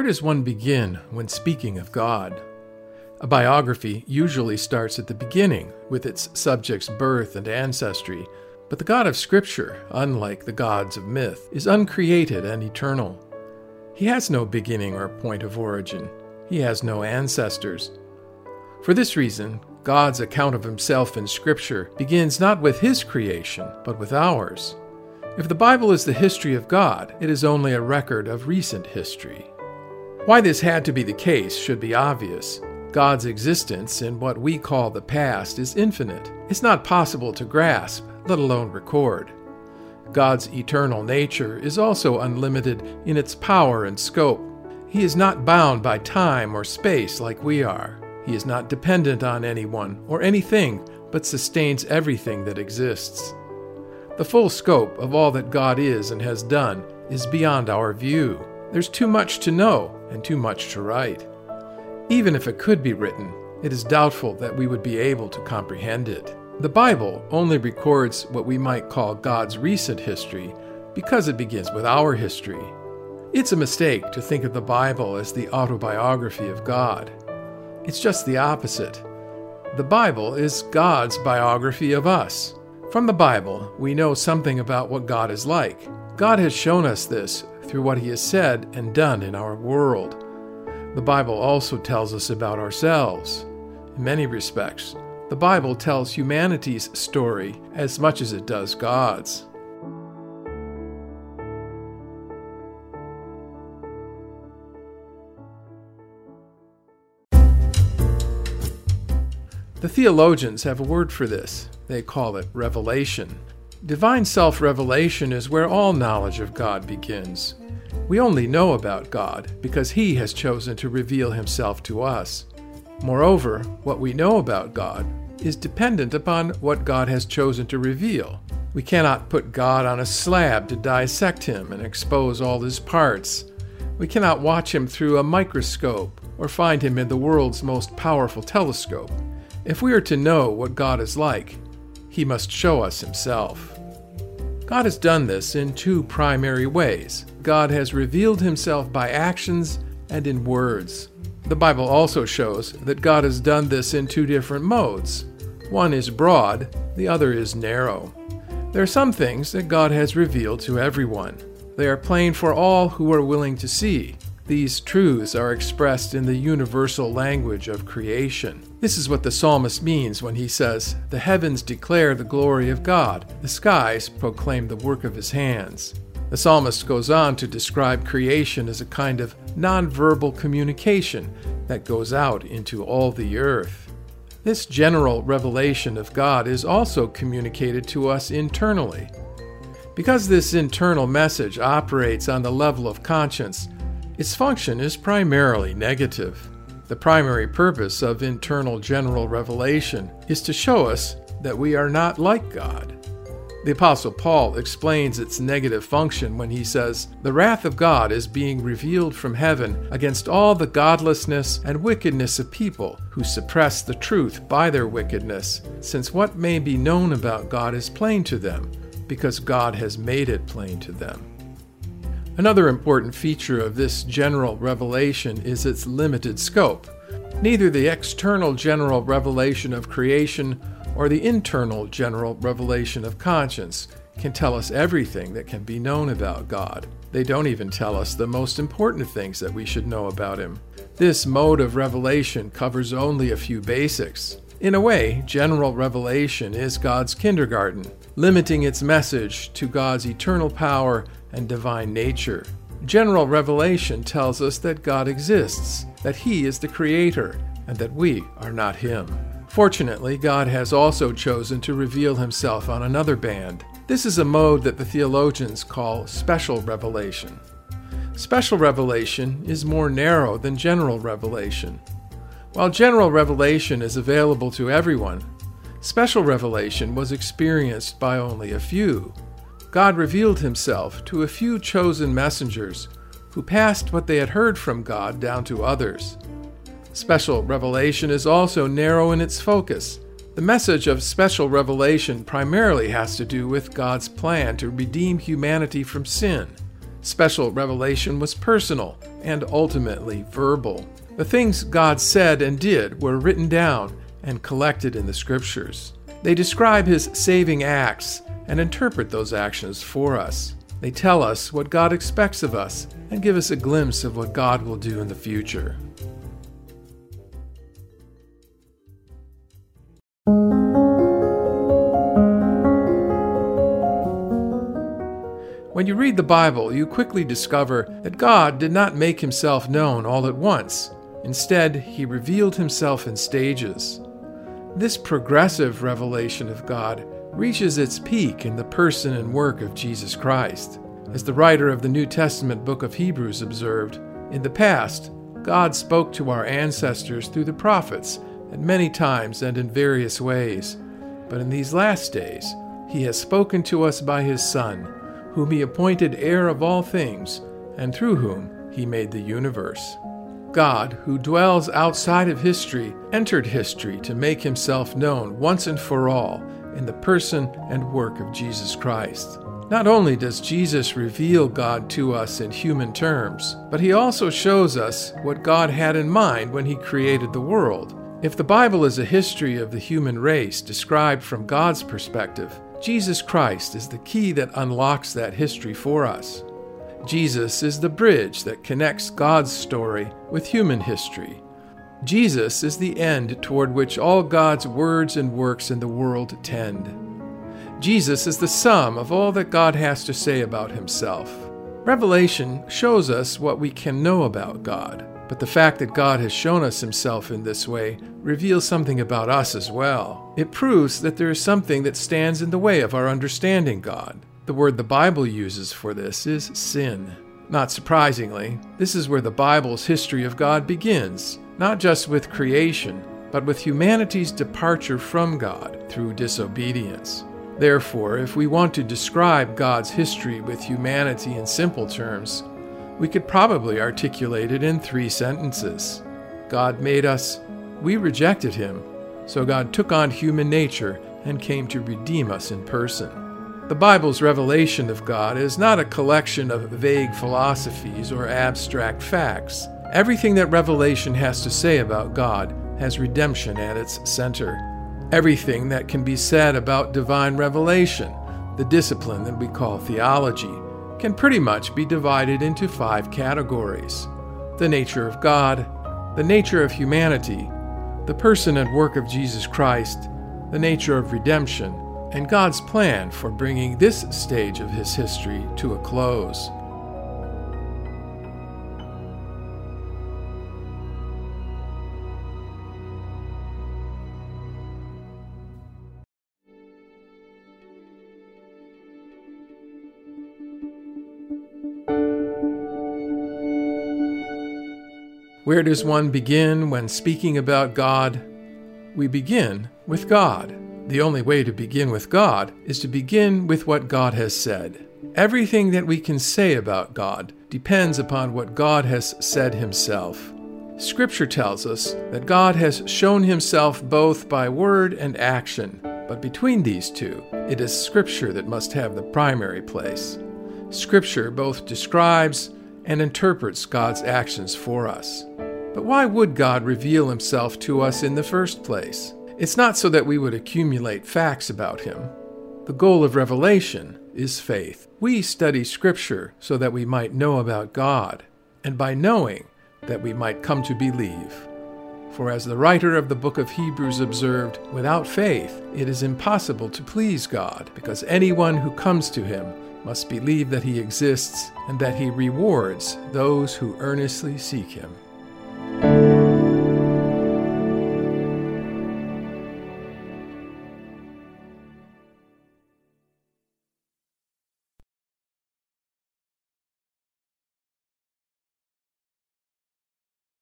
Where does one begin when speaking of God? A biography usually starts at the beginning with its subject's birth and ancestry, but the God of Scripture, unlike the gods of myth, is uncreated and eternal. He has no beginning or point of origin, he has no ancestors. For this reason, God's account of himself in Scripture begins not with his creation, but with ours. If the Bible is the history of God, it is only a record of recent history. Why this had to be the case should be obvious. God's existence in what we call the past is infinite. It's not possible to grasp, let alone record. God's eternal nature is also unlimited in its power and scope. He is not bound by time or space like we are. He is not dependent on anyone or anything, but sustains everything that exists. The full scope of all that God is and has done is beyond our view. There's too much to know and too much to write. Even if it could be written, it is doubtful that we would be able to comprehend it. The Bible only records what we might call God's recent history because it begins with our history. It's a mistake to think of the Bible as the autobiography of God. It's just the opposite. The Bible is God's biography of us. From the Bible, we know something about what God is like. God has shown us this through what He has said and done in our world. The Bible also tells us about ourselves. In many respects, the Bible tells humanity's story as much as it does God's. The theologians have a word for this. They call it revelation. Divine self revelation is where all knowledge of God begins. We only know about God because He has chosen to reveal Himself to us. Moreover, what we know about God is dependent upon what God has chosen to reveal. We cannot put God on a slab to dissect Him and expose all His parts. We cannot watch Him through a microscope or find Him in the world's most powerful telescope. If we are to know what God is like, He must show us Himself. God has done this in two primary ways. God has revealed himself by actions and in words. The Bible also shows that God has done this in two different modes. One is broad, the other is narrow. There are some things that God has revealed to everyone. They are plain for all who are willing to see. These truths are expressed in the universal language of creation. This is what the psalmist means when he says, The heavens declare the glory of God, the skies proclaim the work of his hands. The psalmist goes on to describe creation as a kind of nonverbal communication that goes out into all the earth. This general revelation of God is also communicated to us internally. Because this internal message operates on the level of conscience, its function is primarily negative. The primary purpose of internal general revelation is to show us that we are not like God. The Apostle Paul explains its negative function when he says, The wrath of God is being revealed from heaven against all the godlessness and wickedness of people who suppress the truth by their wickedness, since what may be known about God is plain to them, because God has made it plain to them. Another important feature of this general revelation is its limited scope. Neither the external general revelation of creation or the internal general revelation of conscience can tell us everything that can be known about God. They don't even tell us the most important things that we should know about Him. This mode of revelation covers only a few basics. In a way, general revelation is God's kindergarten, limiting its message to God's eternal power and divine nature. General revelation tells us that God exists, that He is the Creator, and that we are not Him. Fortunately, God has also chosen to reveal Himself on another band. This is a mode that the theologians call special revelation. Special revelation is more narrow than general revelation. While general revelation is available to everyone, special revelation was experienced by only a few. God revealed himself to a few chosen messengers who passed what they had heard from God down to others. Special revelation is also narrow in its focus. The message of special revelation primarily has to do with God's plan to redeem humanity from sin. Special revelation was personal and ultimately verbal. The things God said and did were written down and collected in the Scriptures. They describe His saving acts and interpret those actions for us. They tell us what God expects of us and give us a glimpse of what God will do in the future. When you read the Bible, you quickly discover that God did not make himself known all at once. Instead, he revealed himself in stages. This progressive revelation of God reaches its peak in the person and work of Jesus Christ. As the writer of the New Testament book of Hebrews observed, in the past, God spoke to our ancestors through the prophets at many times and in various ways. But in these last days, he has spoken to us by his Son, whom he appointed heir of all things, and through whom he made the universe. God, who dwells outside of history, entered history to make himself known once and for all in the person and work of Jesus Christ. Not only does Jesus reveal God to us in human terms, but he also shows us what God had in mind when he created the world. If the Bible is a history of the human race described from God's perspective, Jesus Christ is the key that unlocks that history for us. Jesus is the bridge that connects God's story with human history. Jesus is the end toward which all God's words and works in the world tend. Jesus is the sum of all that God has to say about himself. Revelation shows us what we can know about God, but the fact that God has shown us himself in this way reveals something about us as well. It proves that there is something that stands in the way of our understanding God. The word the Bible uses for this is sin. Not surprisingly, this is where the Bible's history of God begins not just with creation, but with humanity's departure from God through disobedience. Therefore, if we want to describe God's history with humanity in simple terms, we could probably articulate it in three sentences God made us, we rejected him, so God took on human nature and came to redeem us in person. The Bible's revelation of God is not a collection of vague philosophies or abstract facts. Everything that Revelation has to say about God has redemption at its center. Everything that can be said about divine revelation, the discipline that we call theology, can pretty much be divided into five categories the nature of God, the nature of humanity, the person and work of Jesus Christ, the nature of redemption, and God's plan for bringing this stage of his history to a close. Where does one begin when speaking about God? We begin with God. The only way to begin with God is to begin with what God has said. Everything that we can say about God depends upon what God has said Himself. Scripture tells us that God has shown Himself both by word and action, but between these two, it is Scripture that must have the primary place. Scripture both describes and interprets God's actions for us. But why would God reveal himself to us in the first place? It's not so that we would accumulate facts about him. The goal of revelation is faith. We study Scripture so that we might know about God, and by knowing, that we might come to believe. For as the writer of the book of Hebrews observed, without faith it is impossible to please God, because anyone who comes to him must believe that he exists and that he rewards those who earnestly seek him.